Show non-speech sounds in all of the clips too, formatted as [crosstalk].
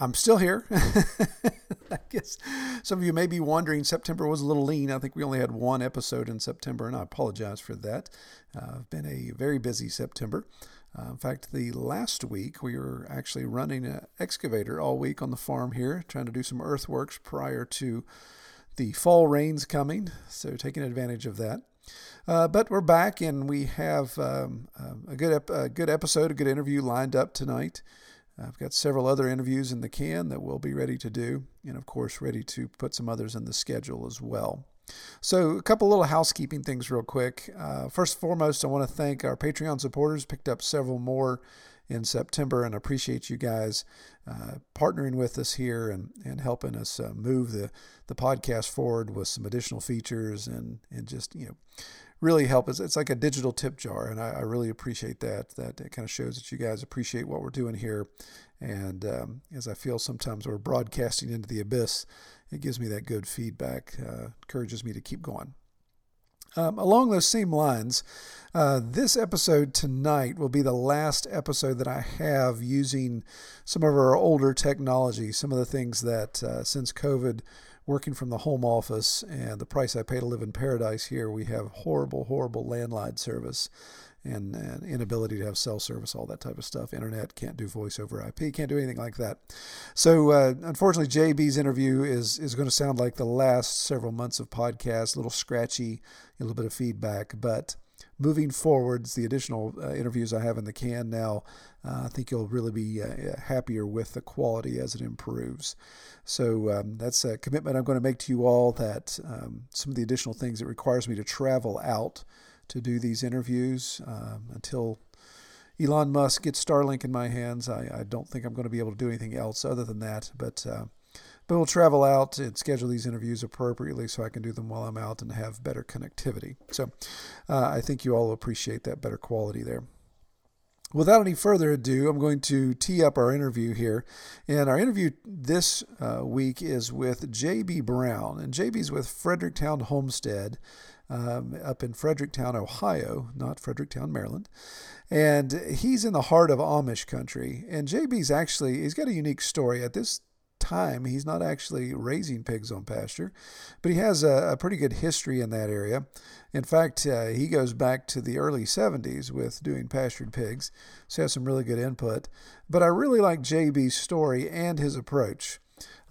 I'm still here. [laughs] I guess some of you may be wondering, September was a little lean. I think we only had one episode in September, and I apologize for that. Uh, it's been a very busy September. Uh, in fact, the last week we were actually running an excavator all week on the farm here, trying to do some earthworks prior to the fall rains coming, so taking advantage of that. Uh, but we're back, and we have um, um, a good ep- a good episode, a good interview lined up tonight. I've got several other interviews in the can that we'll be ready to do, and of course, ready to put some others in the schedule as well. So, a couple little housekeeping things, real quick. Uh, first and foremost, I want to thank our Patreon supporters. Picked up several more in September, and appreciate you guys uh, partnering with us here and, and helping us uh, move the, the podcast forward with some additional features and, and just, you know, really help us. It's like a digital tip jar, and I, I really appreciate that. That it kind of shows that you guys appreciate what we're doing here. And um, as I feel sometimes we're broadcasting into the abyss, it gives me that good feedback, uh, encourages me to keep going. Um, along those same lines, uh, this episode tonight will be the last episode that I have using some of our older technology, some of the things that uh, since COVID, working from the home office and the price I pay to live in paradise here, we have horrible, horrible landline service and, and inability to have cell service, all that type of stuff. Internet can't do voice over IP, can't do anything like that. So uh, unfortunately, JB's interview is is going to sound like the last several months of podcast, a little scratchy, a little bit of feedback, but. Moving forwards, the additional uh, interviews I have in the can now, uh, I think you'll really be uh, happier with the quality as it improves. So um, that's a commitment I'm going to make to you all that um, some of the additional things it requires me to travel out to do these interviews um, until Elon Musk gets Starlink in my hands. I, I, don't think I'm going to be able to do anything else other than that. But uh, but we'll travel out and schedule these interviews appropriately so I can do them while I'm out and have better connectivity. So uh, I think you all appreciate that better quality there. Without any further ado, I'm going to tee up our interview here. And our interview this uh, week is with J.B. Brown. And J.B.'s with Fredericktown Homestead um, up in Fredericktown, Ohio, not Fredericktown, Maryland. And he's in the heart of Amish country. And JB's actually, he's got a unique story. At this time, he's not actually raising pigs on pasture, but he has a, a pretty good history in that area. In fact, uh, he goes back to the early 70s with doing pastured pigs, so he has some really good input. But I really like JB's story and his approach.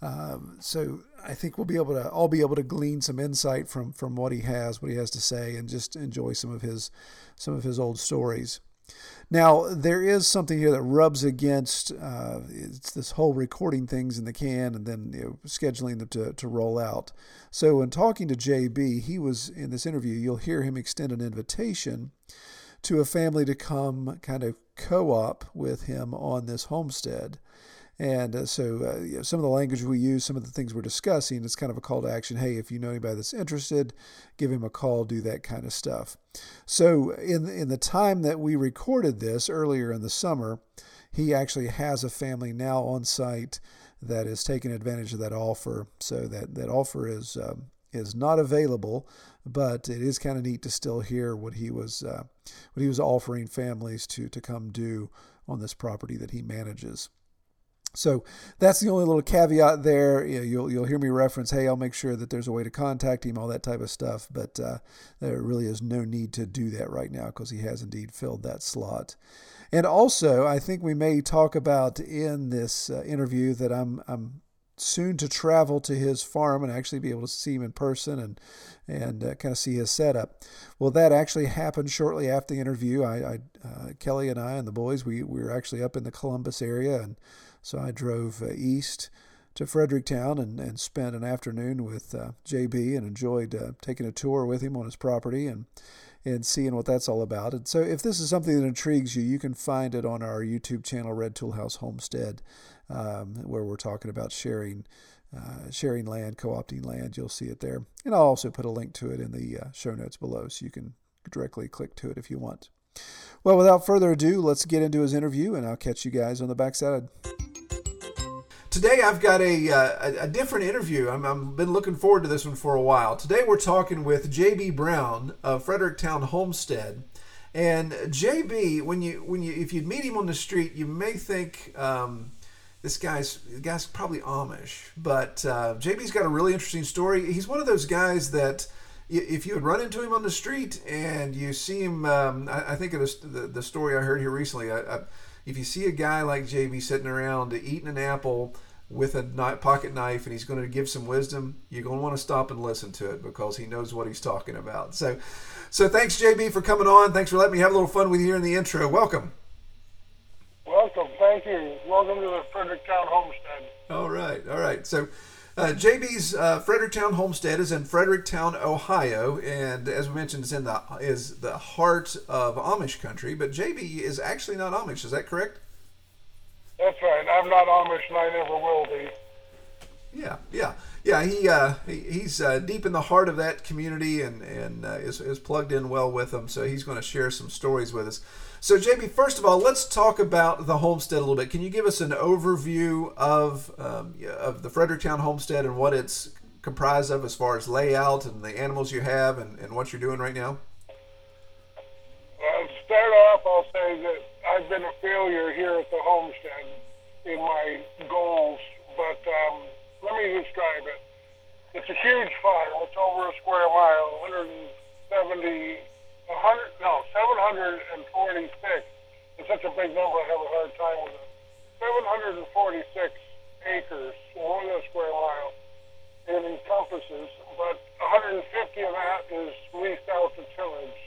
Um, so I think we'll be able to all be able to glean some insight from from what he has, what he has to say, and just enjoy some of his some of his old stories. Now there is something here that rubs against uh, it's this whole recording things in the can and then you know, scheduling them to, to roll out. So in talking to JB, he was in this interview. You'll hear him extend an invitation to a family to come kind of co-op with him on this homestead. And uh, so, uh, you know, some of the language we use, some of the things we're discussing, it's kind of a call to action. Hey, if you know anybody that's interested, give him a call, do that kind of stuff. So, in in the time that we recorded this earlier in the summer, he actually has a family now on site that is taking advantage of that offer. So that that offer is um, is not available, but it is kind of neat to still hear what he was uh, what he was offering families to to come do on this property that he manages. So that's the only little caveat there. You'll you'll hear me reference, hey, I'll make sure that there's a way to contact him, all that type of stuff. But uh, there really is no need to do that right now because he has indeed filled that slot. And also, I think we may talk about in this uh, interview that I'm I'm soon to travel to his farm and actually be able to see him in person and and uh, kind of see his setup. Well, that actually happened shortly after the interview. I, I uh, Kelly and I and the boys we, we were actually up in the Columbus area and so I drove uh, east to Fredericktown and, and spent an afternoon with uh, JB and enjoyed uh, taking a tour with him on his property and and seeing what that's all about. And so, if this is something that intrigues you, you can find it on our YouTube channel, Red Tool House Homestead, um, where we're talking about sharing. Uh, sharing land, co-opting land, you'll see it there. And I'll also put a link to it in the uh, show notes below so you can directly click to it if you want. Well, without further ado, let's get into his interview and I'll catch you guys on the backside. Today I've got a, uh, a, different interview. I'm, I've been looking forward to this one for a while. Today we're talking with JB Brown of Fredericktown Homestead. And JB, when you when you if you meet him on the street, you may think um, this guy's the guy's probably Amish, but uh, JB's got a really interesting story. He's one of those guys that if you would run into him on the street and you see him, um, I, I, think of the, the, story I heard here recently. I, I, if you see a guy like JB sitting around eating an apple with a pocket knife and he's going to give some wisdom, you're going to want to stop and listen to it because he knows what he's talking about. So, so thanks JB for coming on. Thanks for letting me have a little fun with you here in the intro. Welcome. Welcome. Thank you. Welcome to the Fredericktown Homestead. All right. All right. So. Uh, JB's uh, Fredericktown homestead is in Fredericktown, Ohio, and as we mentioned, is in the is the heart of Amish country. But JB is actually not Amish. Is that correct? That's right. I'm not Amish, and I never will be. Yeah, yeah, yeah. He, uh, he he's uh, deep in the heart of that community, and and uh, is is plugged in well with them. So he's going to share some stories with us. So, JB, first of all, let's talk about the homestead a little bit. Can you give us an overview of um, of the Fredericktown homestead and what it's comprised of as far as layout and the animals you have and, and what you're doing right now? Well, to start off, I'll say that I've been a failure here at the homestead in my goals, but um, let me describe it. It's a huge farm. It's over a square mile, 170 100, no, 746. It's such a big number, I have a hard time with it. 746 acres, more than square mile. It encompasses, but 150 of that is leased out to tillage.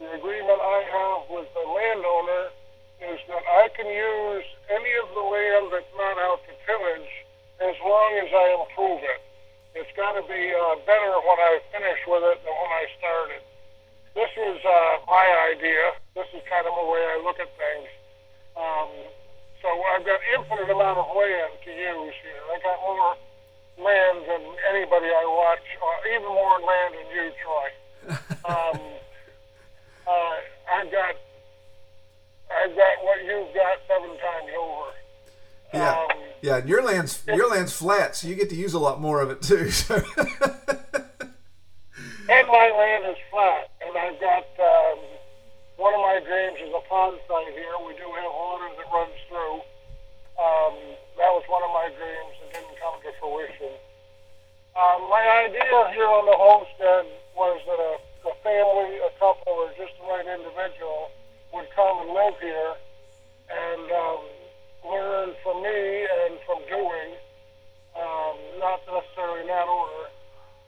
The agreement I have with the landowner is that I can use any of the land that's not out to tillage as long as I improve it. It's got to be uh, better when I finish with it than when I started this was uh, my idea. This is kind of the way I look at things. Um, so I've got infinite amount of land to use here. I got more land than anybody I watch, uh, even more land than you, Troy. [laughs] Um, uh, I've got I've got what you've got seven times over. Yeah, um, yeah. And your land's your land's flat, so you get to use a lot more of it too. [laughs] and my land is flat. And I've got um, one of my dreams is a pond site here. We do have water that runs through. Um, that was one of my dreams that didn't come to fruition. Um, my idea here on the homestead was that a, a family, a couple, or just the right individual would come and live here and um, learn from me and from doing, um, not necessarily in that order,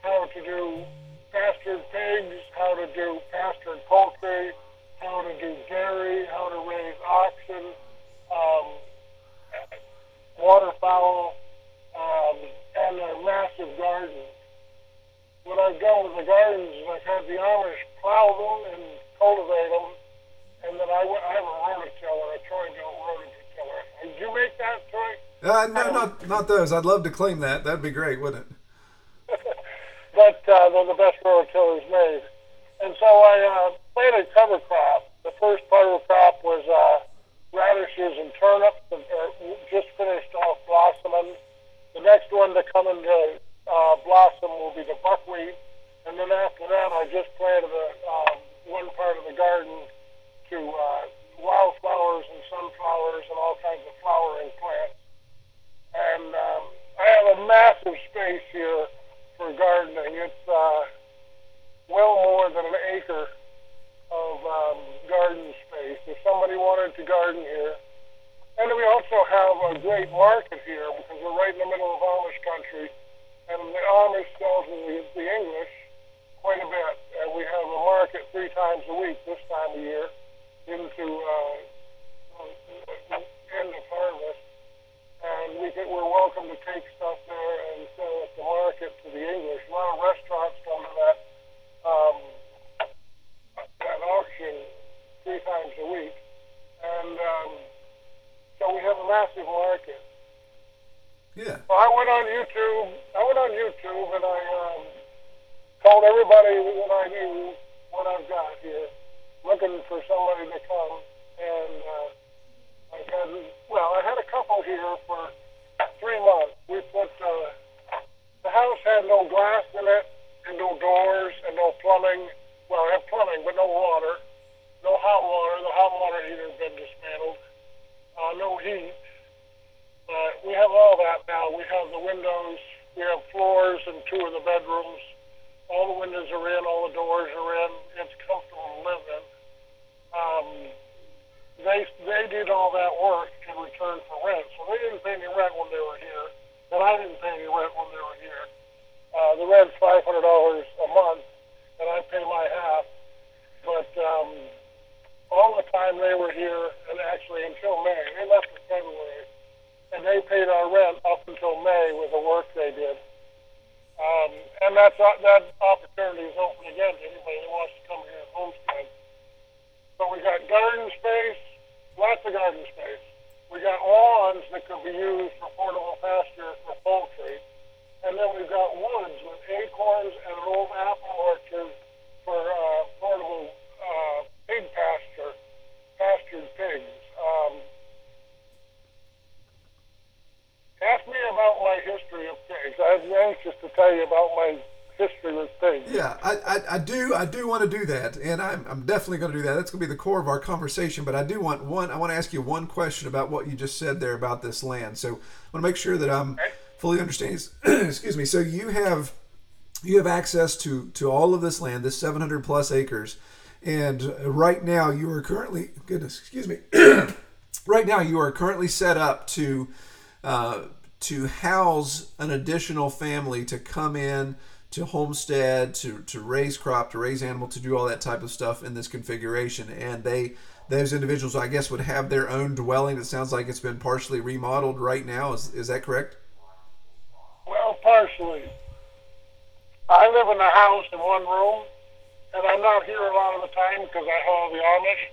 how to do pastured pigs, how to do pastured poultry, how to do dairy, how to raise oxen, um, waterfowl, um, and a massive garden. What I've done with the gardens is I've the Amish plow them and cultivate them, and then I, have a rototiller, a Troy Joe rototiller. Did you make that, Troy? Uh, no, not not those. I'd love to claim that. That'd be great, wouldn't it? Uh, they're the best rototillers made. And so I uh, planted cover crop. The first part of the crop was uh, radishes and turnips that are just finished off blossoming. The next one to come into uh, blossom will be the buckwheat. And then after that, I just planted a, um, one part of the garden to uh, wildflowers and sunflowers and all kinds of flowering plants. And um, I have a massive space here for gardening. It's uh, well more than an acre of um, garden space. If somebody wanted to garden here, and we also have a great market here because we're right in the middle of Amish country, and the Amish sells the, the English quite a bit. And we have a market three times a week this time of year into uh, end of harvest and we think we're welcome to take stuff there and sell it to market to the English. A lot of restaurants come to that um, that auction three times a week, and um, so we have a massive market. Yeah. So I went on YouTube. I went on YouTube and I um, told everybody what I knew what I've got here, looking for somebody to come and. Uh, I well, I had a couple here for three months. We put uh, the house had no glass in it, and no doors, and no plumbing. Well, I have plumbing, but no water, no hot water. The hot water heater had been dismantled. Uh, no heat. Uh, we have all that now. We have the windows. We have floors in two of the bedrooms. All the windows are in. All the doors are in. It's comfortable to live in. Um, they they did all that work in return for rent, so they didn't pay any rent when they were here, and I didn't pay any rent when they were here. Uh, the rent's five hundred dollars a month, and I pay my half. But um, all the time they were here, and actually until May, they left in February, and they paid our rent up until May with the work they did. Um, and that's that opportunity is open again to anybody that wants to come here and homestead. So we got garden space, lots of garden space. We got lawns that could be used for portable pasture for poultry. And then we've got woods with acorns and an old apple orchard for uh, portable uh, pig pasture, pastured pigs. Um, ask me about my history of pigs. I'm anxious to tell you about my history with pigs. Yeah, I, I, I do I do want to do that, and I'm, I'm definitely going to do that. That's going to be the core of our conversation. But I do want one. I want to ask you one question about what you just said there about this land. So I want to make sure that I'm fully understanding. [clears throat] Excuse me. So you have you have access to to all of this land, this 700 plus acres, and right now you are currently goodness, excuse me. [clears throat] right now you are currently set up to uh, to house an additional family to come in to homestead to to raise crop to raise animal to do all that type of stuff in this configuration and they those individuals i guess would have their own dwelling it sounds like it's been partially remodeled right now is, is that correct Well, partially. I live in a house in one room, and I'm not here a lot of the time because I haul the Amish.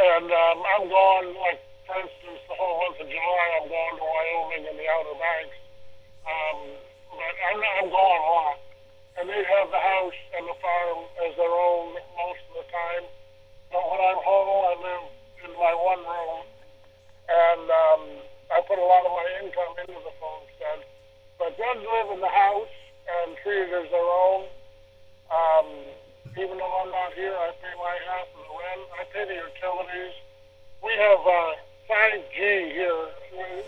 And um, I'm gone, like, for instance, the whole month of July, I'm going to Wyoming and the Outer Banks. Um, but I'm, I'm gone a lot. And they have the house and the farm as their own most of the time. But when I'm home, I live in my one room, and um, I put a lot of my income into the homestead. But they'll live in the house and treat it as their own. Um, even though I'm not here, I pay my half of the rent. I pay the utilities. We have uh, 5G here,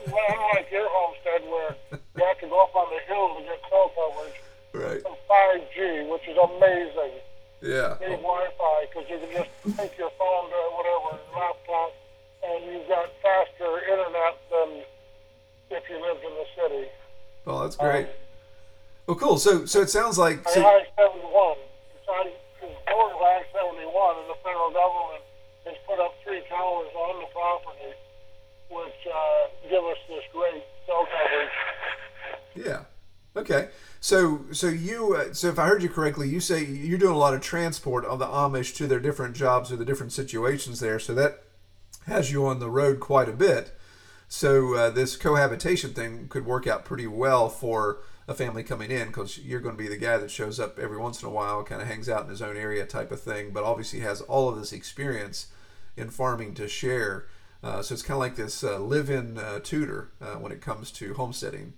unlike your homestead where you have to go up on the hill to get cell coverage. Right Some 5G, which is amazing. yeah Need Wi-Fi because you can just take your phone to whatever laptop, and you've got faster internet than if you lived in the city. oh that's great well cool so so it sounds like so, I seventy one. It's it's border I seventy one, and the federal government has put up three towers on the property, which uh, give us this great cell coverage. Yeah. Okay. So so you uh, so if I heard you correctly, you say you're doing a lot of transport of the Amish to their different jobs or the different situations there. So that has you on the road quite a bit. So uh, this cohabitation thing could work out pretty well for a family coming in because you're going to be the guy that shows up every once in a while, kind of hangs out in his own area type of thing, but obviously has all of this experience in farming to share. Uh, so it's kind of like this uh, live-in uh, tutor uh, when it comes to homesteading.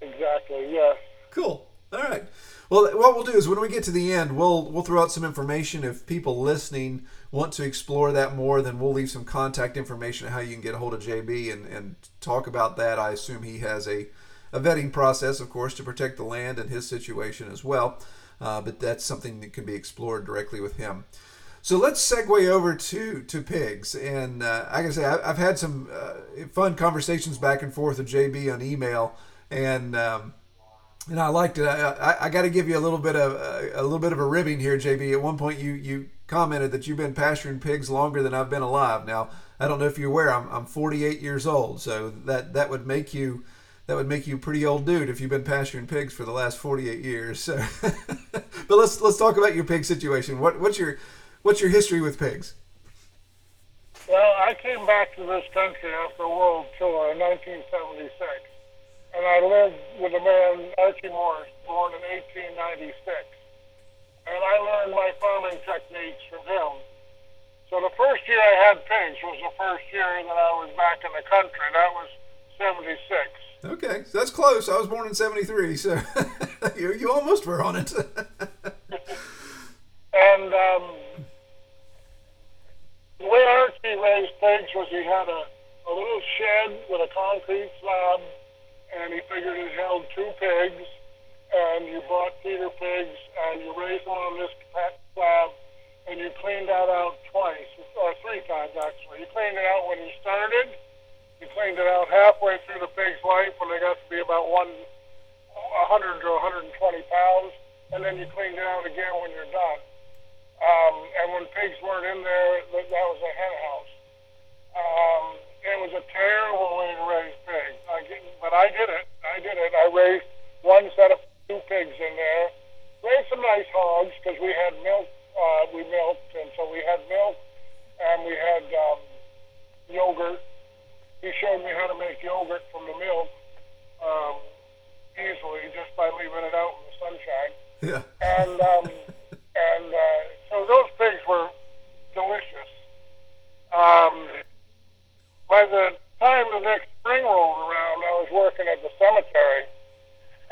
Exactly. Yes. Cool. All right. Well, what we'll do is when we get to the end, we'll we'll throw out some information. If people listening want to explore that more, then we'll leave some contact information on how you can get a hold of JB and, and talk about that. I assume he has a, a vetting process, of course, to protect the land and his situation as well. Uh, but that's something that can be explored directly with him. So let's segue over to to pigs. And uh, like I say, I- I've had some uh, fun conversations back and forth with JB on email, and um, and I liked it. I, I, I got to give you a little bit of a, a little bit of a ribbing here, JB. At one point, you you commented that you've been pasturing pigs longer than I've been alive. Now, I don't know if you're aware, I'm I'm 48 years old, so that that would make you that would make you pretty old dude if you've been pasturing pigs for the last 48 years. So, [laughs] but let's let's talk about your pig situation. What what's your what's your history with pigs? Well, I came back to this country after a world tour in 1976, and I lived with a man, Archie Morris, born in 1896. And I learned my farming techniques from him. So the first year I had pigs was the first year that I was back in the country. That was 76. Okay, so that's close. I was born in '73, so [laughs] you you almost were on it. [laughs] And um, the way Archie raised pigs was he had a, a little shed with a concrete slab, and he figured it held two pigs, and you bought feeder pigs, and you raised them on this slab, and you cleaned that out twice, or three times actually. You cleaned it out when you started, you cleaned it out halfway through the pig's life when they got to be about one, 100 to 120 pounds, and then you cleaned it out again when you're done. Um, and when pigs weren't in there, that, that was a hen house. Um, it was a terrible way to raise pigs. I but I did it. I did it. I raised one set of two pigs in there. Raised some nice hogs because we had milk. Uh, we milked, and so we had milk, and we had um, yogurt. He showed me how to make yogurt from the milk um, easily just by leaving it out in the sunshine. yeah. And um, [laughs] and uh, so those pigs were delicious. Um, by the time the next spring rolled around, I was working at the cemetery,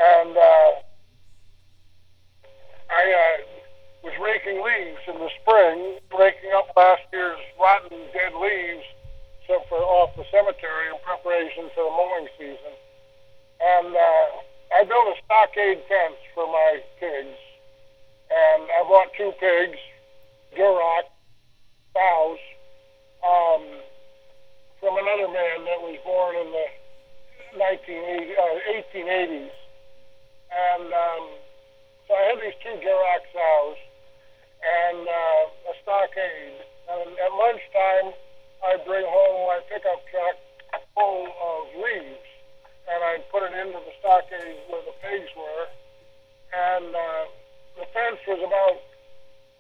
and uh, I uh, was raking leaves in the spring, raking up last year's rotten dead leaves, so for off the cemetery in preparation for the mowing season. And uh, I built a stockade fence for my pigs and I bought two pigs, Duroc cows, um, from another man that was born in the 1980, uh, 1880s. And um, so I had these two Duroc cows and uh, a stockade. And at lunchtime, I'd bring home my pickup truck full of leaves, and I'd put it into the stockade where the pigs were. And uh, the fence was about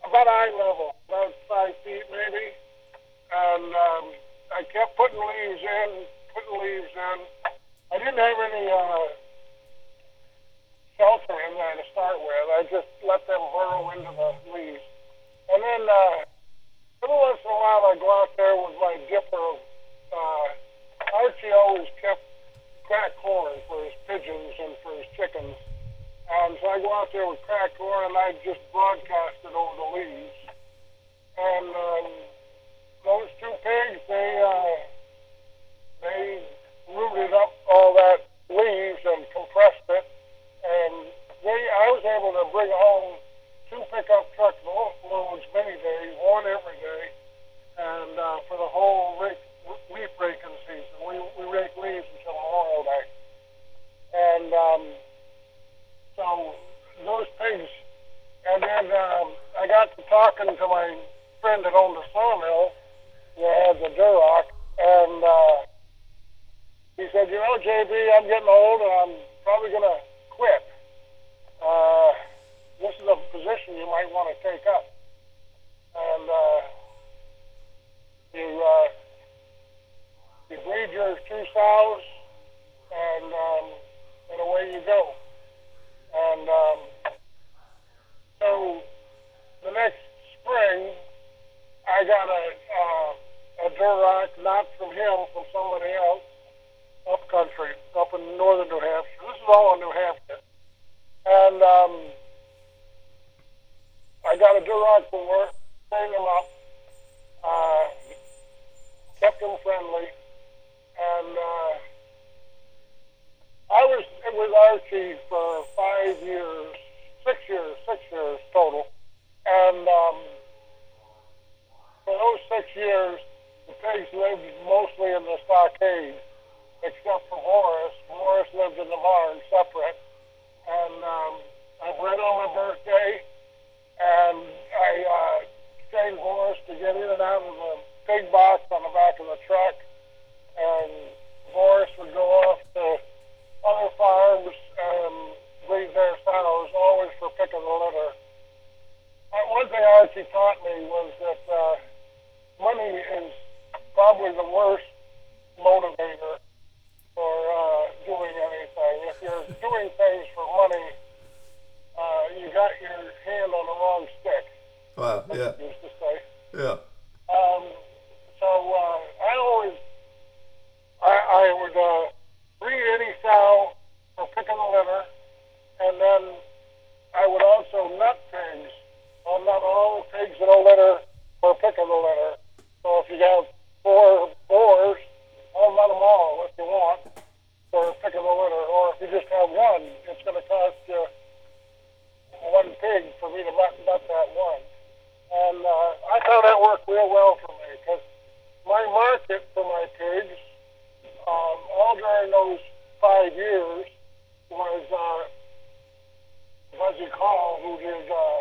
about eye level, about five feet maybe. And um, I kept putting leaves in, putting leaves in. I didn't have any uh, shelter in there to start with. I just let them burrow into the leaves. And then uh, every once in a while I'd go out there with my dipper. Uh, Archie always kept cracked corn for his pigeons and for his chickens. Um, so I go out there with cracked corn and I just broadcast it over the leaves. And um, those two pigs, they uh, they rooted up all that leaves and compressed it. And they, I was able to bring home two pickup truck loads many days, one every day, and uh, for the whole rake, leaf raking season. We, we rake leaves until Memorial Day. And um, so those pigs, and then um, I got to talking to my friend that owned the sawmill that had the Duroc, and uh, he said, you know, JB, I'm getting old and I'm probably going to quit. Uh, this is a position you might want to take up. And uh, you, uh, you breed your two sows, and, um, and away you go. And um, so the next spring, I got a, uh, a Duroc, not from him, from somebody else, up country, up in northern New Hampshire. This is all in New Hampshire. And um, I got a Duroc for work, trained them up, uh, kept them friendly, and uh, I was with Archie for five years, six years, six years total, and um, for those six years, the pigs lived mostly in the stockade, except for Horace. Horace lived in the barn separate, and um, I bred on my birthday, and I uh, trained Horace to get in and out of the pig box on the back of the truck, and Horace would go off to other farms and breed their sows, always for picking the litter. One thing Archie taught me was that uh, money is probably the worst motivator for uh, doing anything. If you're [laughs] doing things for money, uh, you got your hand on the wrong stick. Wow. Yeah. Used to say. Yeah. Um, so uh, I always, I, I would uh, breed any sow for picking the litter, and then I would also nut pigs. Well, not all the pigs in a litter for picking the litter. So if you have four boars, I'll nut them all if you want for picking the litter. Or if you just have one, it's going to cost you one pig for me to nut, nut that one. And uh, I found that worked real well for me because my market for my pigs, um, all during those five years, was uh, Buzzy Call, who did uh,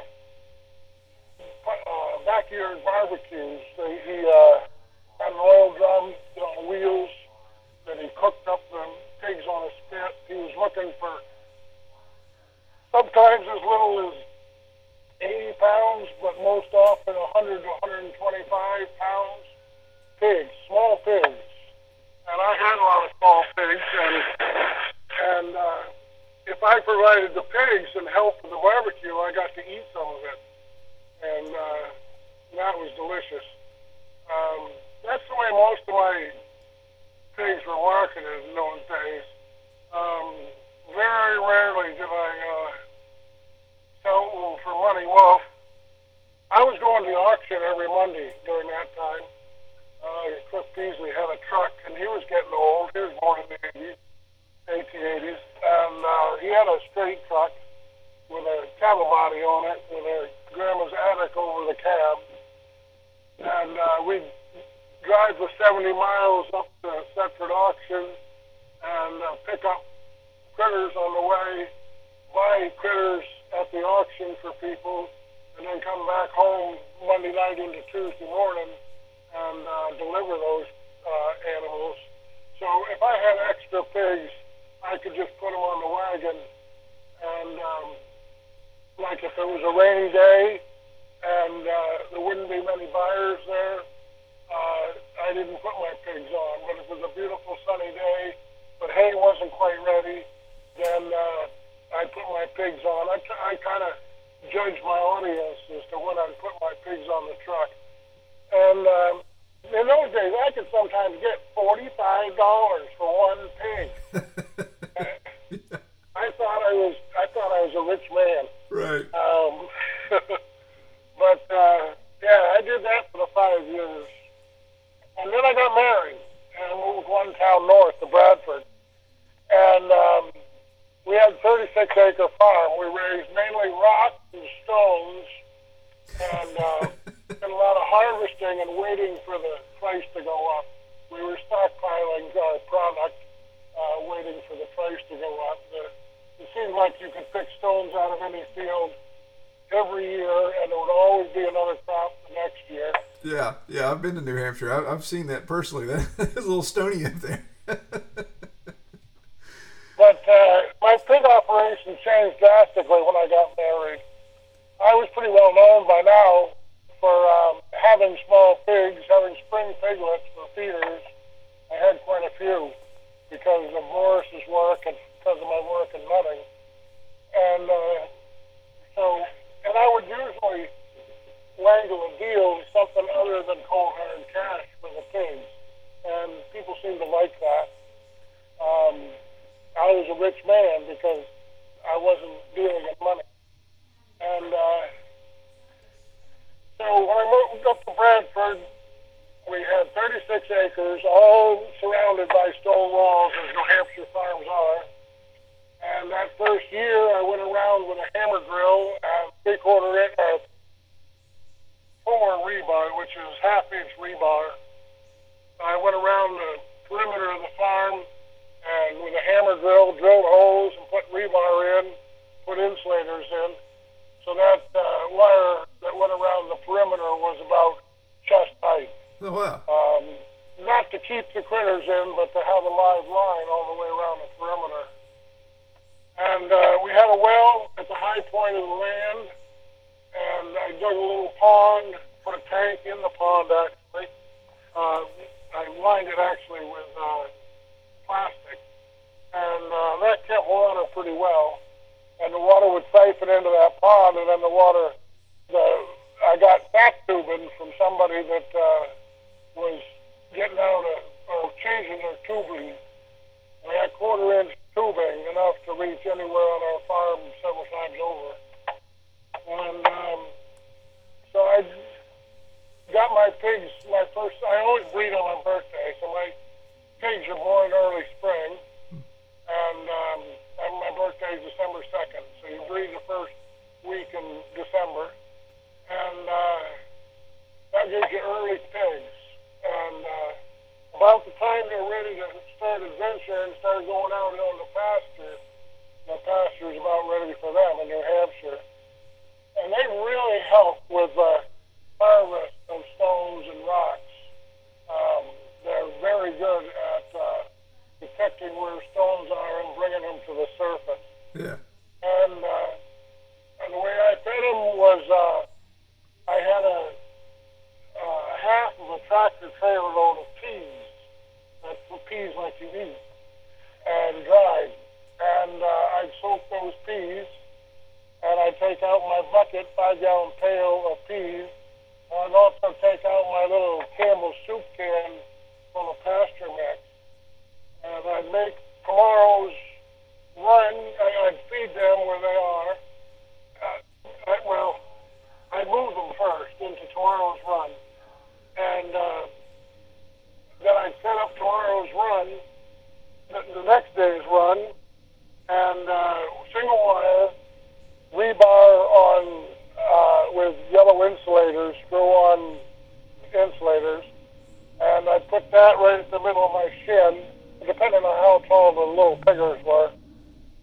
backyard barbecues. He, he uh, had an oil drum on wheels that he cooked up the pigs on a spit. He was looking for sometimes as little as 80 pounds, but most often 100 to 125 pounds pigs, small pigs. And I had a lot of small pigs, and and uh, if I provided the pigs and helped with the barbecue, I got to eat some of it, and uh, that was delicious. Um, that's the way most of my pigs were marketed in those days. Um, very rarely did I. Uh, sell for money. Well, I was going to the auction every Monday during that time. Uh, Cliff Beasley had a truck, and he was getting old. He was born in the 80s, 1880s, and uh, he had a straight truck with a cattle body on it, with a grandma's attic over the cab, and uh, we'd drive the 70 miles up to Thetford Auction and uh, pick up critters on the way, buy critters at the auction for people, and then come back home Monday night into Tuesday morning and uh, deliver those uh, animals. So if I had extra pigs, I could just put them on the wagon, and um, like if it was a rainy day and uh, there wouldn't be many buyers there, uh, I didn't put my pigs on. But it was a beautiful sunny day, but hay wasn't quite ready, then uh, I put my pigs on. I, I kind of judge my audience as to when I'd put my pigs on the truck. And um, in those days, I could sometimes get forty-five dollars for one pig. [laughs] I thought I was I thought I was a rich man. Right. Um, [laughs] but uh, yeah, I did that for the five years, and then I got married and moved one town north to Bradford, and. Um, we had a 36 acre farm. We raised mainly rocks and stones and uh, [laughs] did a lot of harvesting and waiting for the price to go up. We were stockpiling our product, uh, waiting for the price to go up. The, it seemed like you could pick stones out of any field every year, and there would always be another crop the next year. Yeah, yeah, I've been to New Hampshire. I, I've seen that personally. [laughs] That is a little stony up there. [laughs] But uh, my pig operation changed drastically when I got married. I was pretty well known by now for um, having small pigs, having spring piglets for feeders. I had quite a few because of Morris's work and because of my work in nutting. And uh, so, and I would usually wangle a deal something other than cold hard cash for the pigs. And people seem to like that. Um, I was a rich man because I wasn't dealing in money. And uh, so when I moved up to Bradford, we had 36 acres, all surrounded by stone walls, as New Hampshire farms are. And that first year, I went around with a hammer drill and three-quarter inch, uh, four rebar, which is half-inch rebar. I went around the perimeter of the farm and with a hammer drill, drilled holes and put rebar in, put insulators in. So that uh, wire that went around the perimeter was about chest height. Oh, wow. Um, not to keep the critters in, but to have a live line all the way around the perimeter. And uh, we had a well at the high point of the land, and I dug a little pond, put a tank in the pond actually. Uh, I lined it actually with uh, plastic, and uh, that kept water pretty well. And the water would siphon into that pond, and then the water, the I got back tubing from somebody that uh, was getting out of, or changing their tubing. We had quarter inch tubing, enough to reach anywhere on our farm several times over. And um, so I got my pigs, my first, I always breed on my birthday, so my pigs are born early spring. And um, and my birthday is December 2nd, so you breed the first week in December. And uh, that gives you early pigs. And uh, about the time they're ready to start adventuring, start going out on the pasture, the pasture is about ready for them in New Hampshire. And they really help with uh, harvest of stones and rocks. Um, they're very good at uh, detecting where stones are and bringing them to the surface. Yeah. And, uh, and the way I fed them was uh, I had a uh, half of a tractor trailer load of peas. That's the peas like you eat, and dried. And uh, I'd soak those peas, and I'd take out my bucket, five gallon pail of peas. And I'd also take out my little Campbell soup can full of pasture mix. And I'd make tomorrow's run, I- I'd feed them where they are. Uh, well, I'd move them first into tomorrow's run. And uh, then I'd set up tomorrow's run, the, the next day's run, and uh, single wire, rebar on uh, with yellow insulators, screw on insulators, and I'd put that right at the middle of my shin, depending on how tall the little piggers were.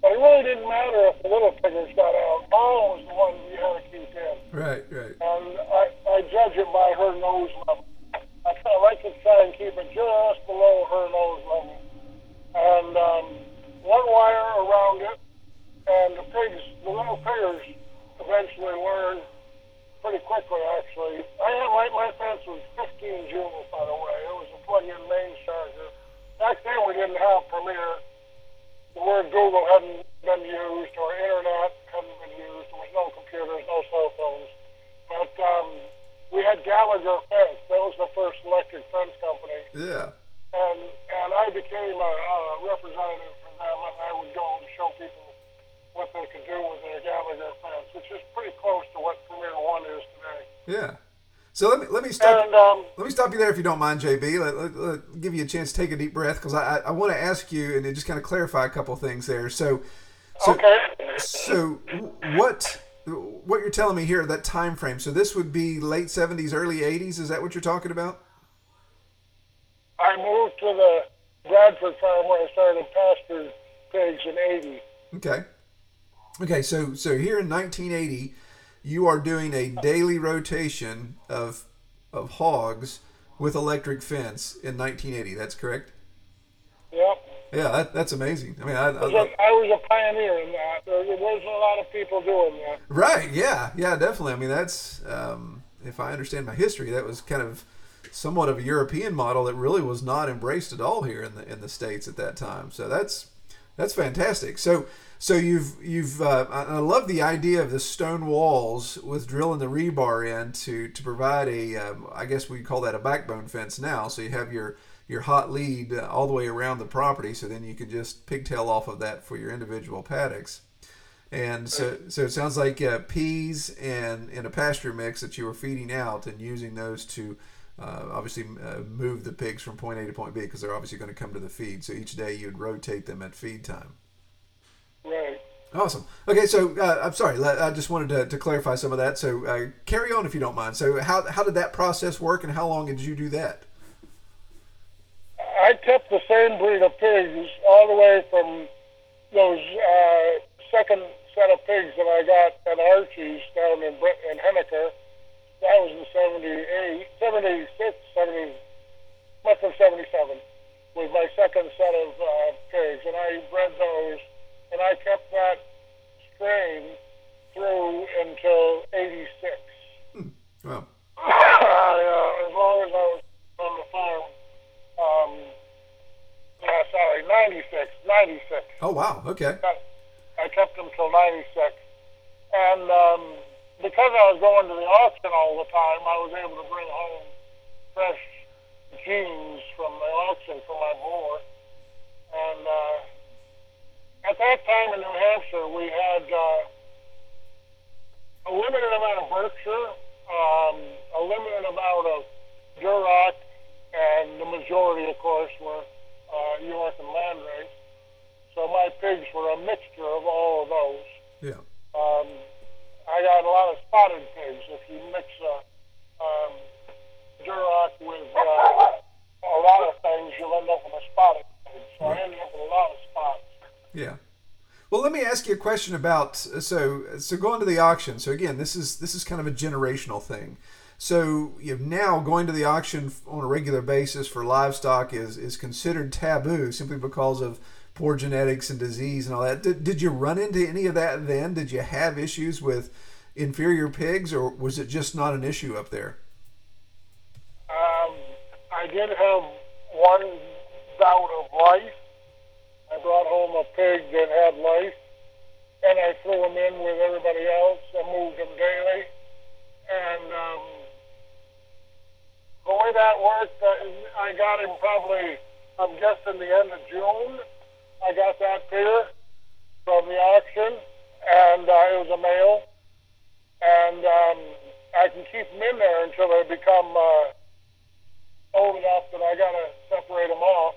But it really didn't matter if the little piggers got out. Mom was the one you had to keep in Right, right. and I, I judge it by her nose level. I, I like to try and keep it just below her nose level. And um, one wire around it, and the pigs, the little piggers eventually learn pretty quickly, actually. I had my, my fence was 15 joules, by the way. It was a plug-in main charger. Back then, we didn't have Premier. The word Google hadn't been used, or internet hadn't been used. There was no computers, no cell phones. But um, we had Gallagher Fence. That was the first electric fence company. Yeah. And and I became a, a representative for them, and I would go and show people what they could do with their Gallagher fence, which is pretty close to what Premier One is today. Yeah. So let me let me stop. And um, Let me stop you there if you don't mind, JB. Let, let, let- give you a chance to take a deep breath because I, I, I want to ask you and just kind of clarify a couple things there. So, so, okay, so what what you're telling me here that time frame? So this would be late '70s, early '80s. Is that what you're talking about? I moved to the Bradford farm where I started pasture pigs in '80. Okay. Okay. So so here in 1980, you are doing a daily rotation of of hogs with electric fence in 1980. That's correct. Yep. Yeah, that, that's amazing. I mean, I, I was, I, a, I was a pioneer in that. There, wasn't a lot of people doing that. Right. Yeah. Yeah. Definitely. I mean, that's um, if I understand my history, that was kind of somewhat of a European model that really was not embraced at all here in the in the states at that time. So that's that's fantastic. So so you've you've uh, I I love the idea of the stone walls with drilling the rebar in to to provide a um, I guess we call that a backbone fence now. So you have your your hot lead uh, all the way around the property, so then you can just pigtail off of that for your individual paddocks. And so, so it sounds like uh, peas and, and a pasture mix that you were feeding out and using those to uh, obviously uh, move the pigs from point A to point B because they're obviously going to come to the feed. So each day you'd rotate them at feed time. Right. Awesome. Okay, so uh, I'm sorry. I just wanted to, to clarify some of that. So uh, carry on if you don't mind. So how, how did that process work and how long did you do that? I kept the same breed of pigs all the way from those uh, second set of pigs that I got at Archie's down in Brit- in Henniker. That was in 78, 76, 70, must have 77, was my second set of uh, pigs. And I bred those, and I kept that strain through until 86. Well, I, uh, as long as I was on the farm. 96, 96. Oh wow. Okay. I kept them till 96. And um, because I was going to the auction all the time, I was able to bring home fresh genes from the auction for my boar. And uh, at that time in New Hampshire, we had uh, a limited amount of Berkshire, um, a limited amount of Duroc, and the majority, of course, were uh, York and Landrace. So my pigs were a mixture of all of those. Yeah. Um, I got a lot of spotted pigs. If you mix a um, Duroc with uh, a lot of things, you'll end up with a spotted pig. So I ended up with a lot of spots. Yeah. Well, let me ask you a question about so so going to the auction. So again, this is this is kind of a generational thing. So you know, now going to the auction on a regular basis for livestock is is considered taboo simply because of poor genetics and disease and all that. Did, did you run into any of that then? Did you have issues with inferior pigs, or was it just not an issue up there? Um, I did have one bout of lice. I brought home a pig that had lice, and I threw him in with everybody else. I moved him that worked, I got him probably, I'm guessing the end of June. I got that pig from the auction, and uh, it was a male, and um, I can keep them in there until they become uh, old enough that I gotta separate them off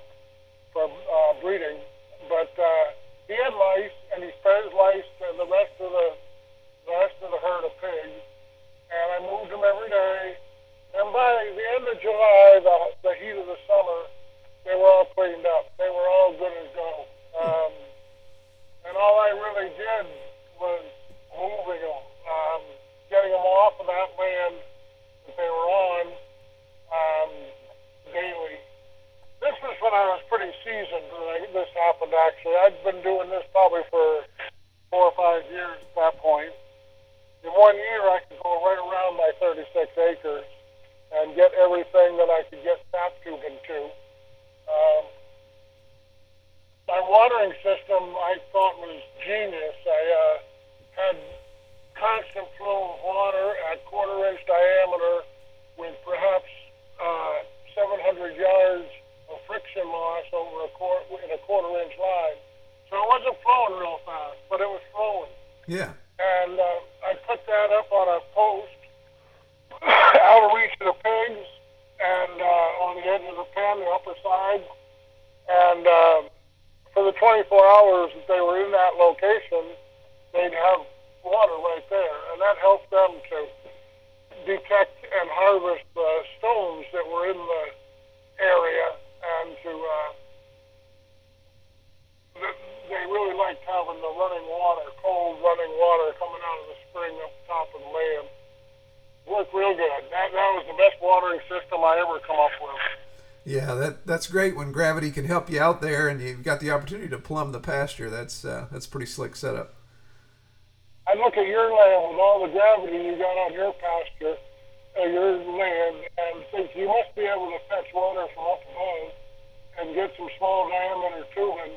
for uh, breeding. But uh, he had lice, and he spread his lice to the rest of the, the rest of the herd of pigs, and I moved them every day. And by the end of July, the, the heat of the summer, they were all cleaned up. They were all good as go. Um, and all I really did was moving them, um, getting them off of that land that they were on um, daily. This was when I was pretty seasoned when this happened, actually. I'd been doing this probably for four or five years at that point. In one year, I could go right around my 36 acres and get everything that I could get tap tubing to. Um, my watering system I thought was genius. I uh, had constant flow of water at quarter inch diameter with perhaps uh, 700 yards of friction loss over a quarter in a quarter inch line. So it wasn't flowing real fast, but it was flowing. Yeah. And uh, I put that up on a post [coughs] out of reach of the pigs and uh, on the edge of the pen, the upper side. And uh, for the 24 hours that they were in that location, they'd have water right there. And that helped them to detect and harvest the stones that were in the area and to. Uh, th- they really liked having the running water, cold running water coming out of the spring up top of the land worked real good. That that was the best watering system I ever come up with. Yeah, that that's great when gravity can help you out there, and you've got the opportunity to plumb the pasture. That's uh, that's pretty slick setup. I look at your land with all the gravity you got on your pasture, uh, your land, and think you must be able to fetch water from up above and get some small diameter tubing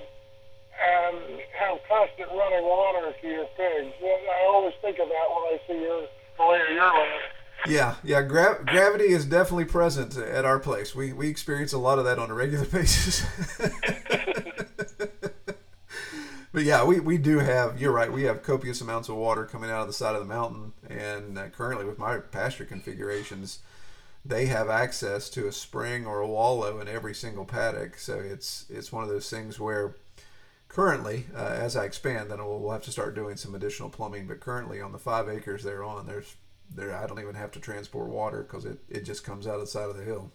and have constant running water to your pigs. I always think of that when I see your the way of your land. Yeah, yeah. Gra- gravity is definitely present at our place. We we experience a lot of that on a regular [laughs] basis. but yeah, we, we do have. You're right. We have copious amounts of water coming out of the side of the mountain, and uh, currently with my pasture configurations, they have access to a spring or a wallow in every single paddock. So it's it's one of those things where currently, uh, as I expand, then we'll, we'll have to start doing some additional plumbing. But currently, on the five acres they're on, there's there I don't even have to transport water because it, it just comes out of the side of the hill.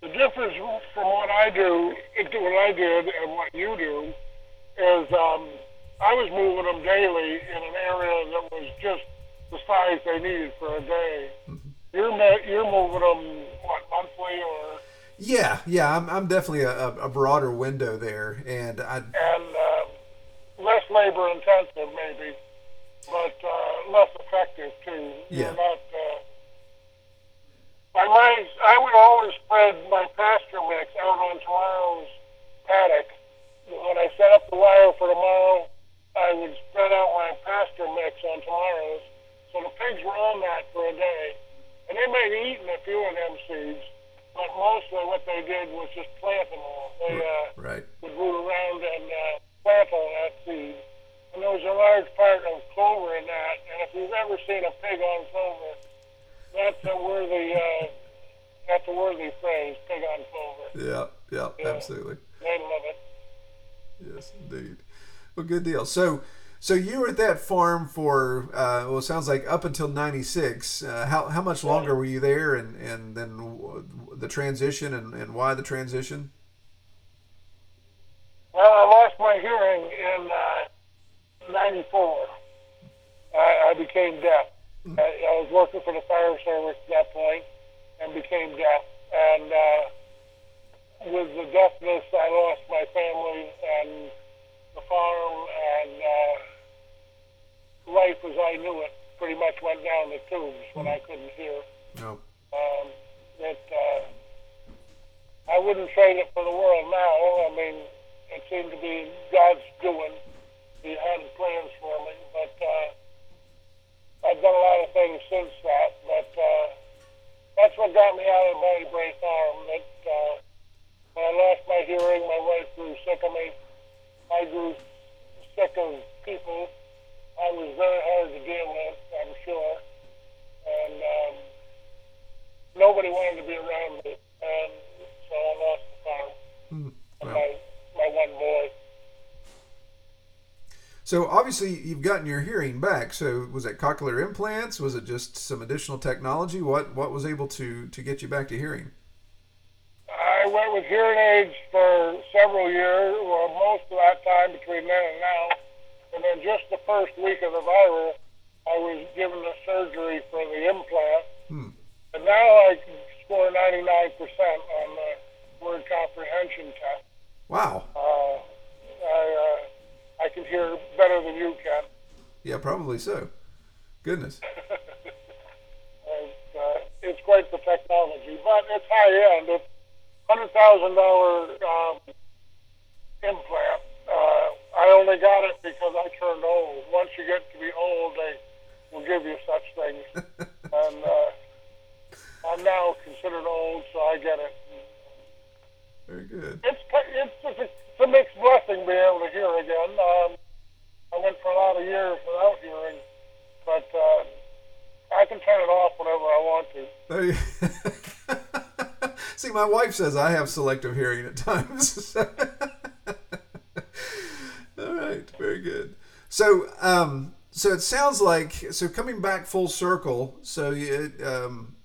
The difference from what I do, what I did, and what you do, is um, I was moving them daily in an area that was just the size they needed for a day. Mm-hmm. You're you're moving them what monthly or? Yeah, yeah, I'm, I'm definitely a, a broader window there, and I and uh, less labor intensive maybe but uh, effective too. Yeah. You're not. Uh, my, my, I would always spread my pasture mix out on tomorrow's paddock. When I set up the wire for tomorrow, I would spread out my pasture mix on tomorrow's. So the pigs were on that for a day. And they might have eaten a few of them seeds, but mostly what they did was just plant them all. They uh, Right. would root around and uh, plant all that seed. And there was a large part of clover in that. You've ever seen a pig on clover, that's a worthy, uh, that's a worthy phrase, pig on clover. Yeah. Yeah. Yeah. Absolutely. They love it. Yes, indeed. Well, good deal. So, so you were at that farm for uh, well, it sounds like up until '96. Uh, how how much longer were you there, and and then the transition, and, and why the transition? Well, I lost my hearing in uh, 94. I, I became deaf. I, I was working for the fire service at that point and became deaf. And uh, with the deafness, I lost my family and the farm, and uh, life as I knew it pretty much went down the tubes when I couldn't hear. No. Um, it, uh, I wouldn't trade it for the world now. I mean, it seemed to be God's doing. He had plans for me, but uh, I've done a lot of things since that. But uh, that's what got me out of Betty Bray Farm. That uh, when I lost my hearing, my wife grew sick of me. I grew sick of people. I was very hard to deal with, I'm sure. And um, nobody wanted to be around me, and so I lost the farm. Hmm. And my, my one boy. So obviously you've gotten your hearing back. So was it cochlear implants? Was it just some additional technology? What what was able to to get you back to hearing? I went with hearing aids for several years, well, most of that time between then and now. And then just the first week of the virus, I was given the surgery for the implant. Hmm. And now I can score 99% on the word comprehension test. Wow. Uh, I, uh, I can hear better than you can. Yeah, probably so. Goodness. [laughs] It's, uh, it's quite the technology, but it's high end. It's hundred thousand dollar um, implant. Uh, I only got it because I turned old. Once you get to be old, they will give you such things, [laughs] and uh, I'm now considered old, so I get it. Very good. It's it's it's a, it's a mixed blessing being able to hear again. Um, I went for a lot of years without hearing, but uh, I can turn it off whenever I want to. [laughs] See, my wife says I have selective hearing at times. [laughs] All right, very good. So, um, so it sounds like so coming back full circle. So, you, um,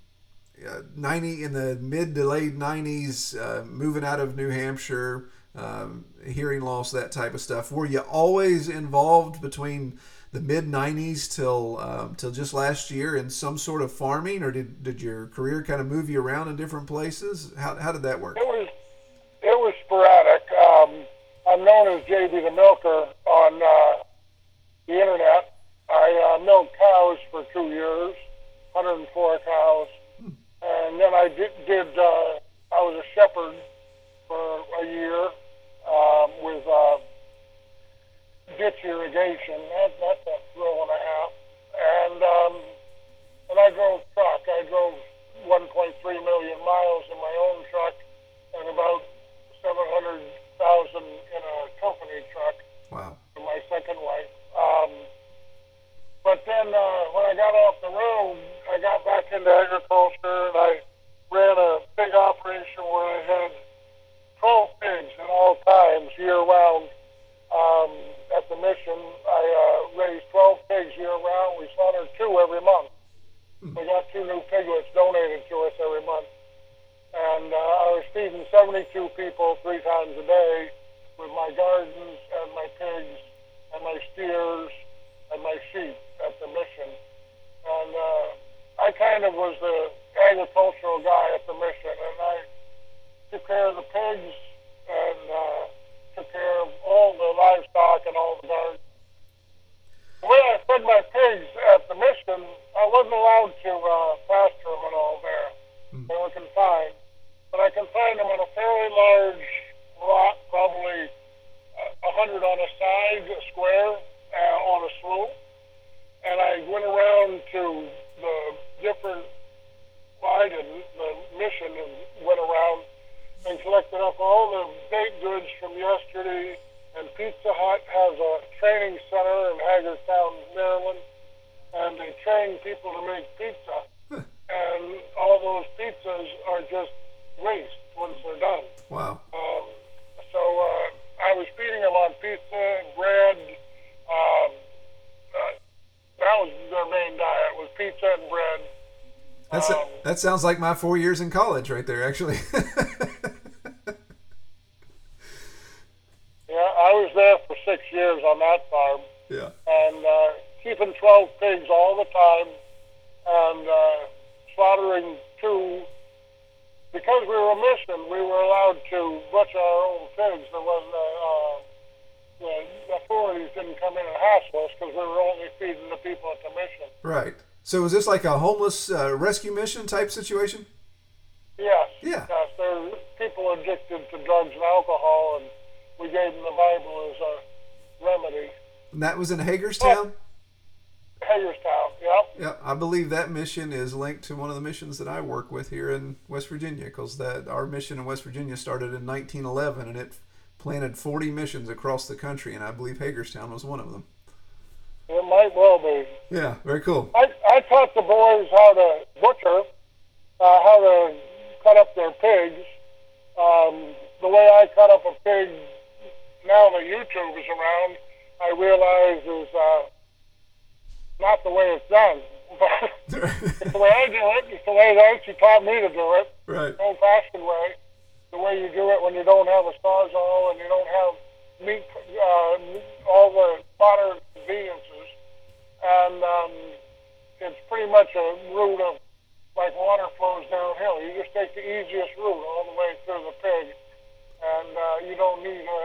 uh, ninety in the mid to late nineties, uh, moving out of New Hampshire, um, hearing loss, that type of stuff. Were you always involved between the mid '90s till um, till just last year in some sort of farming, or did, did your career kind of move you around in different places? How, how did that work? It was it was sporadic. Um, I'm known as JB the Milker on uh, the internet. I uh, milked cows for two years, 104 cows, and then I did. did uh, I was a shepherd for a year um, with uh, ditch irrigation. That, that's a thrill and a half. And um, and I drove truck. I drove 1.3 million miles in my own truck and about 700,000 in a company truck Wow. for my second wife. Um, but then uh, when I got off the road, I got back into agriculture and I ran a big operation where I had 12 pigs at all times, year round. Um, at the mission, I uh, raised 12 pigs year round. We slaughtered two every month. We got two new piglets donated to us every month. And uh, I was feeding 72 people three times a day with my gardens and my pigs and my steers and my sheep at the mission. And uh, I kind of was the agricultural guy at the mission, and I took care of the pigs and uh, took care of all the livestock and all the birds. The way I fed my pigs at the mission, I wasn't allowed to uh, pasture them and all there. Mm. They were confined. But I confined them on a fairly large rock, probably uh, a hundred on a side, a square, uh, on a slope. And I went around to the different Biden, the mission, and went around collected up all the baked goods from yesterday, and Pizza Hut has a training center in Hagerstown, Maryland, and they train people to make pizza. and all those pizzas are just waste once they're done. Wow. Um, so uh, I was feeding them on pizza and bread. Um, uh, that was their main diet was pizza and bread. That's Um, that sounds like my four years in college right there, actually. [laughs] Yeah, I was there for six years on that farm. yeah. and uh, keeping 12 pigs all the time and uh, slaughtering two. Because we were a mission, we were allowed to butcher our own pigs. There was uh, uh, the authorities didn't come in and hassle us because we were only feeding the people at the mission. Right. So is this like a homeless uh, rescue mission type situation? Yes. Yeah. Yes, there are people addicted to drugs and alcohol, and we gave them the Bible as a remedy. And that was in Hagerstown? Hagerstown, yep. Yeah, I believe that mission is linked to one of the missions that I work with here in West Virginia because that our mission in West Virginia started in 1911 and it planted 40 missions across the country and I believe Hagerstown was one of them. It might well be. Yeah, very cool. I, I taught the boys how to butcher, uh, how to cut up their pigs. Um, the way I cut up a pig now that YouTube is around, I realize is uh, not the way it's done. [laughs] But it's the way I do it. It's the way that she taught me to do it. right. old-fashioned way, the way you do it when you don't have a sawzall and you don't have meat, uh, all the modern conveniences, and um, it's pretty much a route of like water flows downhill. You just take the easiest route all the way through the pig, and uh, you don't need a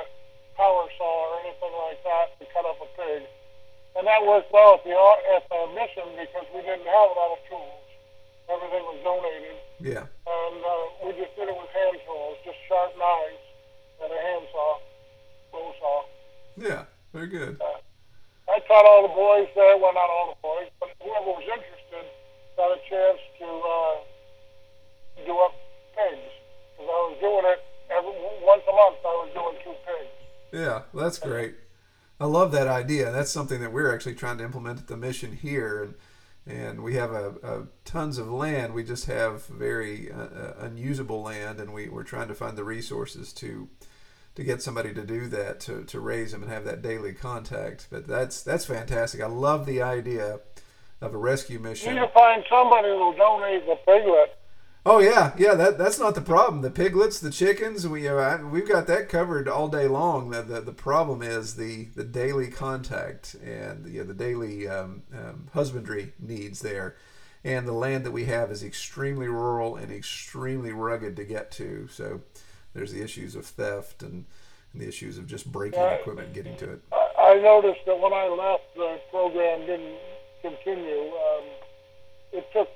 power saw or anything like that to cut up a pig. And that worked well at the at the mission because we didn't have a lot of tools. Everything was donated Yeah. and uh, we just did it with hand tools, just sharp knives and a handsaw, bow saw. Yeah. Very good. I taught all the boys there, well, not all the boys, but whoever was interested got a chance to uh, do up pigs. Because I was doing it every once a month. I was doing two pigs. Yeah, that's great. I love that idea. That's something that we're actually trying to implement at the mission here, and and we have a, a tons of land. We just have very uh, uh, unusable land, and we we're trying to find the resources to to get somebody to do that to, to raise them and have that daily contact. But that's that's fantastic. I love the idea of a rescue You mission. need to find somebody who'll donate the piglet. Oh yeah, yeah. That that's not the problem. The piglets, the chickens, we uh, we've got that covered all day long. The the, the problem is the, the daily contact and the, the daily um, um, husbandry needs there, and the land that we have is extremely rural and extremely rugged to get to. So there's the issues of theft and, and the issues of just breaking equipment, and getting to it. I I noticed that when I left, the program didn't continue. Um, it took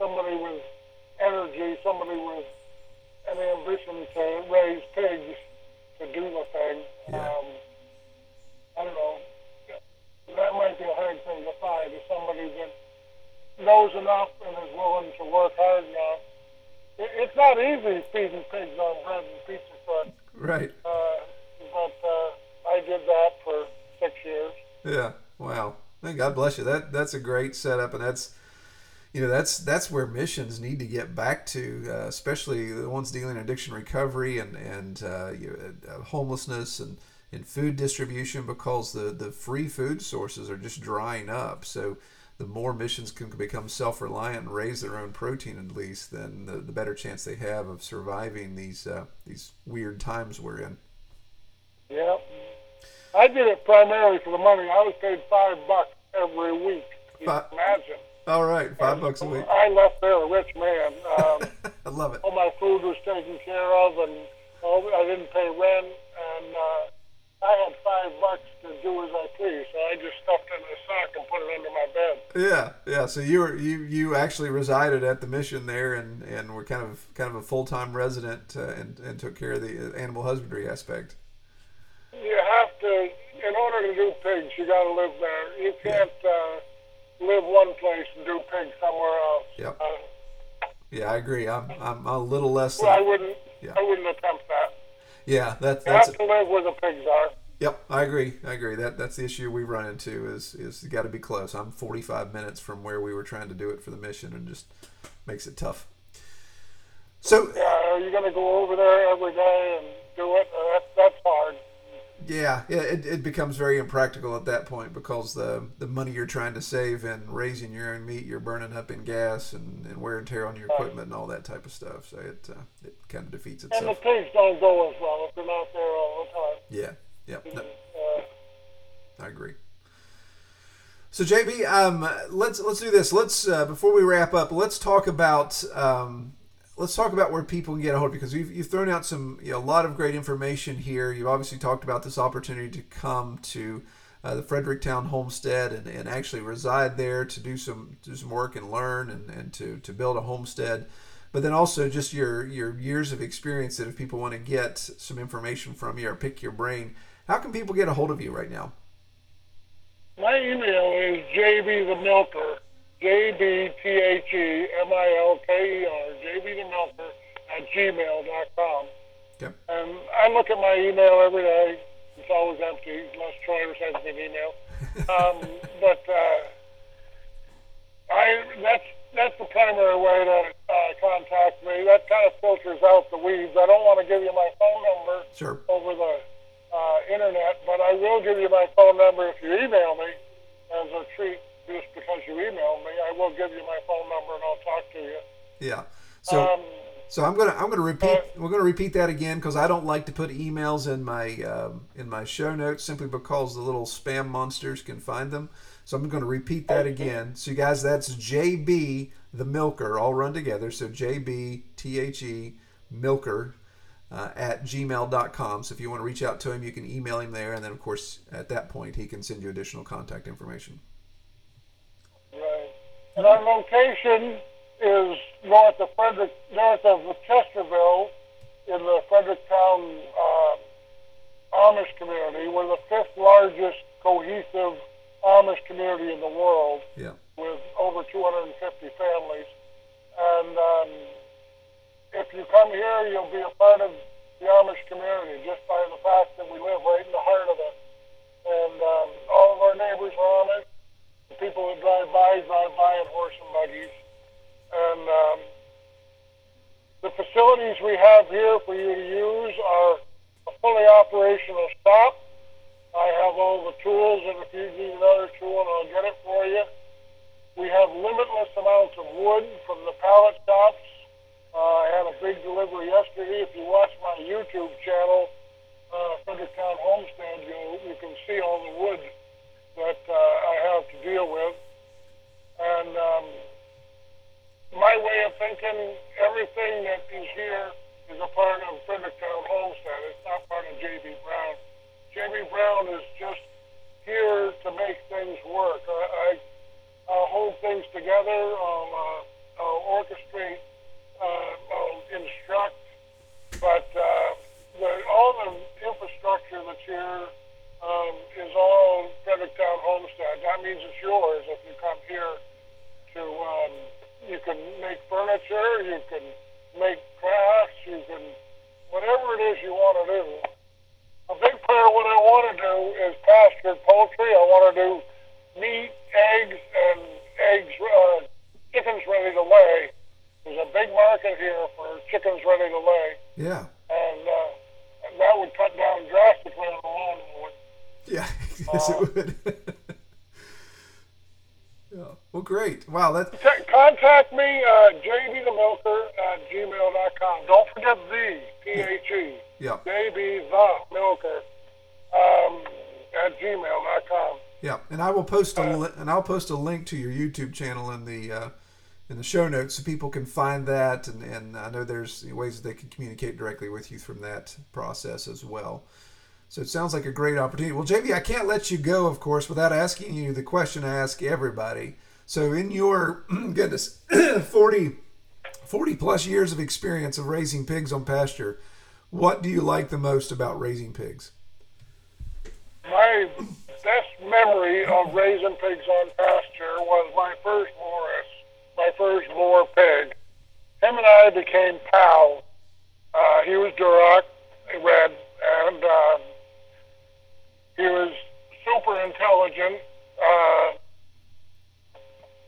somebody with energy, somebody with an ambition to raise pigs to do the thing. Yeah. Um, I don't know. That might be a hard thing to find. Is somebody that knows enough and is willing to work hard enough. It, it's not easy feeding pigs on bread and pizza crust, Right. uh, but uh, I did that for six years. Yeah. Wow. Hey, God bless you. That that's a great setup, and that's you know that's that's where missions need to get back to, uh, especially the ones dealing in addiction recovery and and uh, you, uh, homelessness and and food distribution, because the the free food sources are just drying up. So the more missions can become self-reliant and raise their own protein at least, then the, the better chance they have of surviving these uh, these weird times we're in. Yep. I did it primarily for the money. I was paid five bucks every week. You imagine. All right, five bucks a week. I left there a rich man. Um, [laughs] I love it. all my food was taken care of, and all, I didn't pay rent, and uh, I had five bucks to do as I pleased. So I just stuffed it in a sock and put it under my bed. Yeah, yeah. So you were you you actually resided at the mission there, and and were kind of kind of a full time resident, uh, and and took care of the animal husbandry aspect. You have to, in order to do pigs, you got to live there. You can't uh, live one place and do pigs somewhere else. Yep. Uh, Yeah, I agree. I'm I'm a little less. Well, I wouldn't. Yeah. I wouldn't attempt that. Yeah, that's You that's have to live where the pigs are. Yep, I agree. I agree. That that's the issue we run into is is got to be close. I'm 45 minutes from where we were trying to do it for the mission, and just makes it tough. So Yeah, are you going to go over there every day and do it? Uh, that, that's hard. Yeah, yeah, it, it becomes very impractical at that point because the the money you're trying to save and raising your own meat, you're burning up in gas and, and wear and tear on your equipment and all that type of stuff. So it uh, it kind of defeats itself. And the pigs don't go as well if they're not there all the time. Yeah, yeah, no, Uh, I agree. So JB, um, let's let's do this. Let's uh, before we wrap up, let's talk about um, let's talk about where people can get a hold because you've, you've thrown out some you know, a lot of great information here. You've obviously talked about this opportunity to come to uh, the Fredericktown homestead and, and actually reside there to do some do some work and learn and, and to, to build a homestead. But then also just your your years of experience that if people want to get some information from you or pick your brain, how can people get a hold of you right now? my email is JB the Milker, J B T H E M I L K E R, JB the Milker at gmail.com. Okay. And I look at my email every day. It's always empty unless Troy sends me an email. [laughs] Um, but uh, I that's that's the primary way to uh, contact me. That kind of filters out the weeds. I don't want to give you my phone number Sure. over the uh, internet, but I will give you my phone number if you email me as a treat. Just because you emailed me, I will give you my phone number and I'll talk to you. Yeah. So Um, so I'm gonna I'm gonna repeat uh, we're gonna repeat that again because I don't like to put emails in my um, in my show notes simply because the little spam monsters can find them. So I'm going to repeat that again. So you guys, that's JB the Milker, all run together. So JB T H E Milker uh, at gmail.com. So if you want to reach out to him, you can email him there, and then of course at that point he can send you additional contact information. And our location is north of Frederick, north of Chesterville, in the Fredericktown uh, Amish community. We're the fifth largest cohesive Amish community in the world, Yeah. with over 250 families. And um, if you come here, you'll be a part of the Amish community just by the fact that we live right in the heart of it. And um, all of our neighbors are Amish. People that drive by drive by in horse and buggies. And um, the facilities we have here for you to use are a fully operational shop. I have all the tools, and if you need another tool, I'll get it for you. We have limitless amounts of wood from the pallet shops. Uh, I had a big delivery yesterday. If you watch my YouTube channel, uh, Fredericktown Homestead, you you can see all the wood that uh, I have to deal with. And um, my way of thinking, everything that is here is a part of Fredericktown Homestead. It's not part of J.B. Brown. J.B. Brown is just here to make things work. I, I hold things together. I'll, uh, I'll orchestrate. Uh, I'll instruct. But uh, the, all the infrastructure that's here um, is all Fredericktown. That means it's yours if you come here to. Um, you can make furniture. You can make crafts. You can whatever it is you want to do. A big part of what I want to do is pastured poultry. I want to do meat, eggs, and eggs, uh, chickens ready to lay. There's a big market here for chickens ready to lay, Yeah. and, uh, and that would cut down drastically on the lawnmower. Yeah. [laughs] yes, it would. [laughs] Well, great. Wow. That. T- contact me, uh, jdthemilker at gmail.com. Don't forget the, P-H-E, Yeah. JB the Milker, um, at gmail.com. Yeah, and I will post a li- and I'll post a link to your YouTube channel in the uh, in the show notes so people can find that, and, and I know there's ways that they can communicate directly with you from that process as well. So it sounds like a great opportunity. Well, JB, I can't let you go, of course, without asking you the question I ask everybody. So in your [clears throat] goodness, [clears throat] 40, 40 plus years of experience of raising pigs on pasture, what do you like the most about raising pigs? My best memory of raising pigs on pasture was my first Boris, my first Moor pig. Him and I became pals. Uh, he was Duroc, red, and um, he was super intelligent. Uh,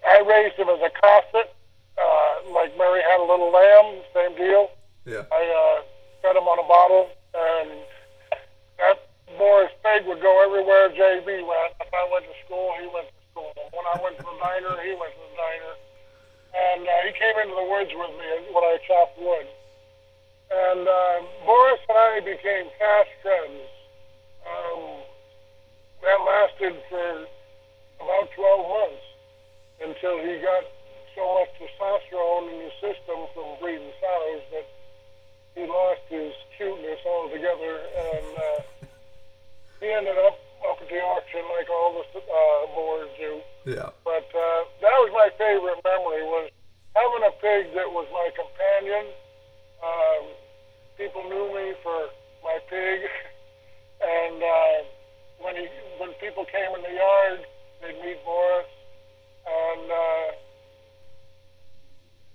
I raised him as a cosset, uh, like Mary had a little lamb, same deal. Yeah. I uh, fed him on a bottle, and that Boris Pig would go everywhere JB went. If I went to school, he went to school. When I went to the diner, he went to the diner. And uh, he came into the woods with me when I chopped wood. And uh, Boris and I became fast friends. Um, that lasted for about 12 months until he got so much testosterone in his system from breeding sows that he lost his cuteness altogether. And uh, he ended up up at the auction like all the uh, boars do. Yeah. But uh, that was my favorite memory was having a pig that was my companion. Um, people knew me for my pig, [laughs] and uh, when he when people came in the yard, they'd meet Boris, and uh,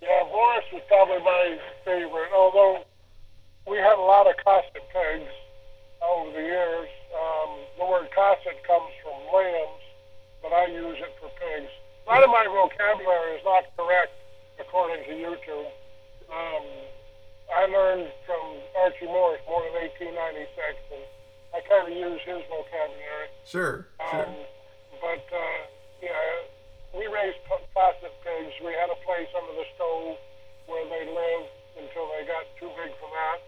yeah, Boris was probably my favorite. Although we had a lot of cosset pigs over the years. Um, the word cosset comes from lambs, but I use it for pigs. A lot of my vocabulary is not correct according to YouTube. Um, I learned from Archie Morris more than 1896, and I kind of use his vocabulary. Sure. Sure. Um, but uh, yeah, we raised p- cosset pigs. We had a place under the stove where they lived until they got too big for that,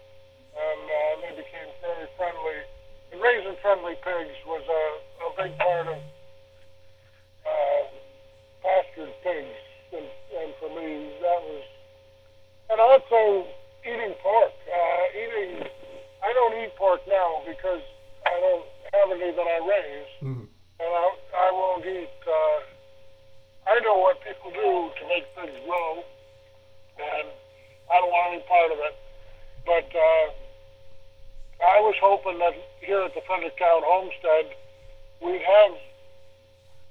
and uh, they became very friendly. And raising friendly pigs was a, a big part of uh, pastured pigs, and, and for me that was, and also eating pork. Uh, eating, I don't eat pork now because I don't have any that I raise Mhm. and I, I won't eat. I know what people do to make things grow, and I don't want any part of it. But uh, I was hoping that here at the Fredericktown Homestead, we'd have.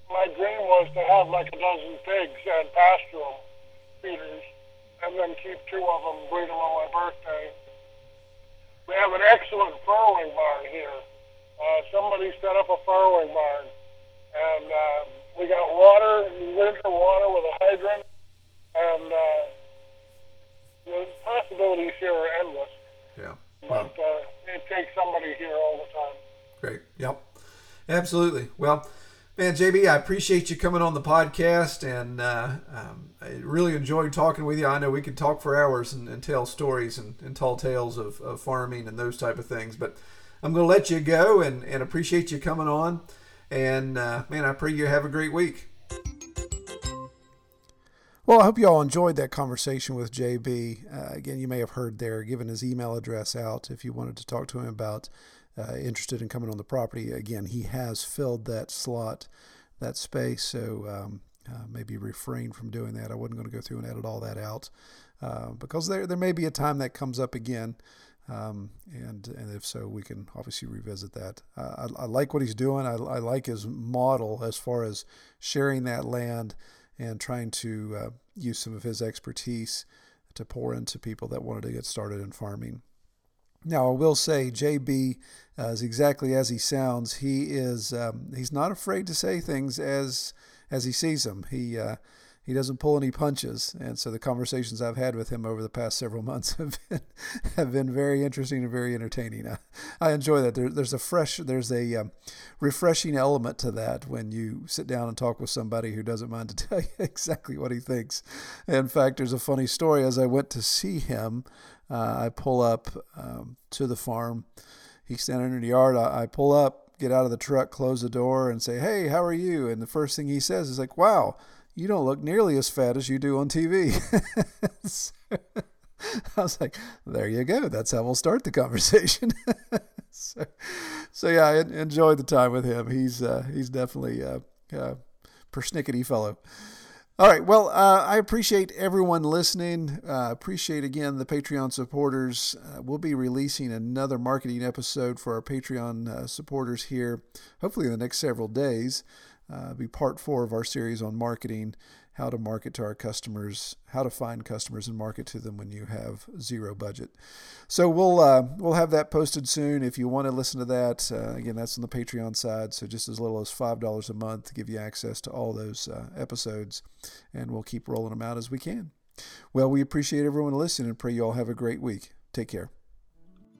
My dream was to have like a dozen pigs and pasture them, feeders, and then keep two of them, breed them on my birthday. We have an excellent farrowing barn here. Uh, somebody set up a farrowing barn, and uh, we got water, winter water with a hydrant, and uh, the possibilities here are endless. Yeah. But uh, it takes somebody here all the time. Great. Yep. Absolutely. Well, man, JB, I appreciate you coming on the podcast, and uh, um, I really enjoyed talking with you. I know we could talk for hours and, and tell stories and, and tall tales of, of farming and those type of things, but I'm going to let you go and, and appreciate you coming on. And uh, man, I pray you have a great week. Well, I hope you all enjoyed that conversation with JB. Uh, again, you may have heard there, given his email address out if you wanted to talk to him about uh, interested in coming on the property. Again, he has filled that slot, that space, so um, uh, maybe refrain from doing that. I wasn't going to go through and edit all that out uh, because there there may be a time that comes up again. Um, and and if so, we can obviously revisit that. Uh, I, I like what he's doing. I, I like his model as far as sharing that land and trying to uh, use some of his expertise to pour into people that wanted to get started in farming. Now, I will say, JB uh, is exactly as he sounds. He is um, he's not afraid to say things as as he sees them. He uh, he doesn't pull any punches, and so the conversations I've had with him over the past several [laughs] months have been have been very interesting and very entertaining. I, I enjoy that. There, there's a fresh, there's a um, refreshing element to that when you sit down and talk with somebody who doesn't mind to [laughs] tell you exactly what he thinks. In fact, there's a funny story. As I went to see him, uh, I pull up um, to the farm. He's standing in the yard. I, I pull up, get out of the truck, close the door, and say, "Hey, how are you?" And the first thing he says is like, "Wow." You don't look nearly as fat as you do on TV. so, [laughs] I was like, there you go. That's how we'll start the conversation. [laughs] so, so yeah, I enjoyed the time with him. He's uh, he's definitely a, a persnickety fellow. All right. Well, uh, I appreciate everyone listening. Uh, appreciate again the Patreon supporters. Uh, we'll be releasing another marketing episode for our Patreon uh, supporters here, hopefully in the next several days. Uh, be part four of our series on marketing, how to market to our customers, how to find customers and market to them when you have zero budget. So we'll uh, we'll have that posted soon. If you want to listen to that, uh, again, that's on the Patreon side. So just as little as five dollars a month to give you access to all those uh, episodes, and we'll keep rolling them out as we can. Well, we appreciate everyone listening and pray you all have a great week. Take care.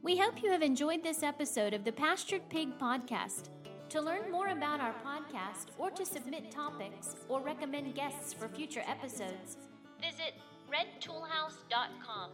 We hope you have enjoyed this episode of the Pastured Pig Podcast. To learn more about our podcast or to submit topics or recommend guests for future episodes, Visit redtoolhouse.com.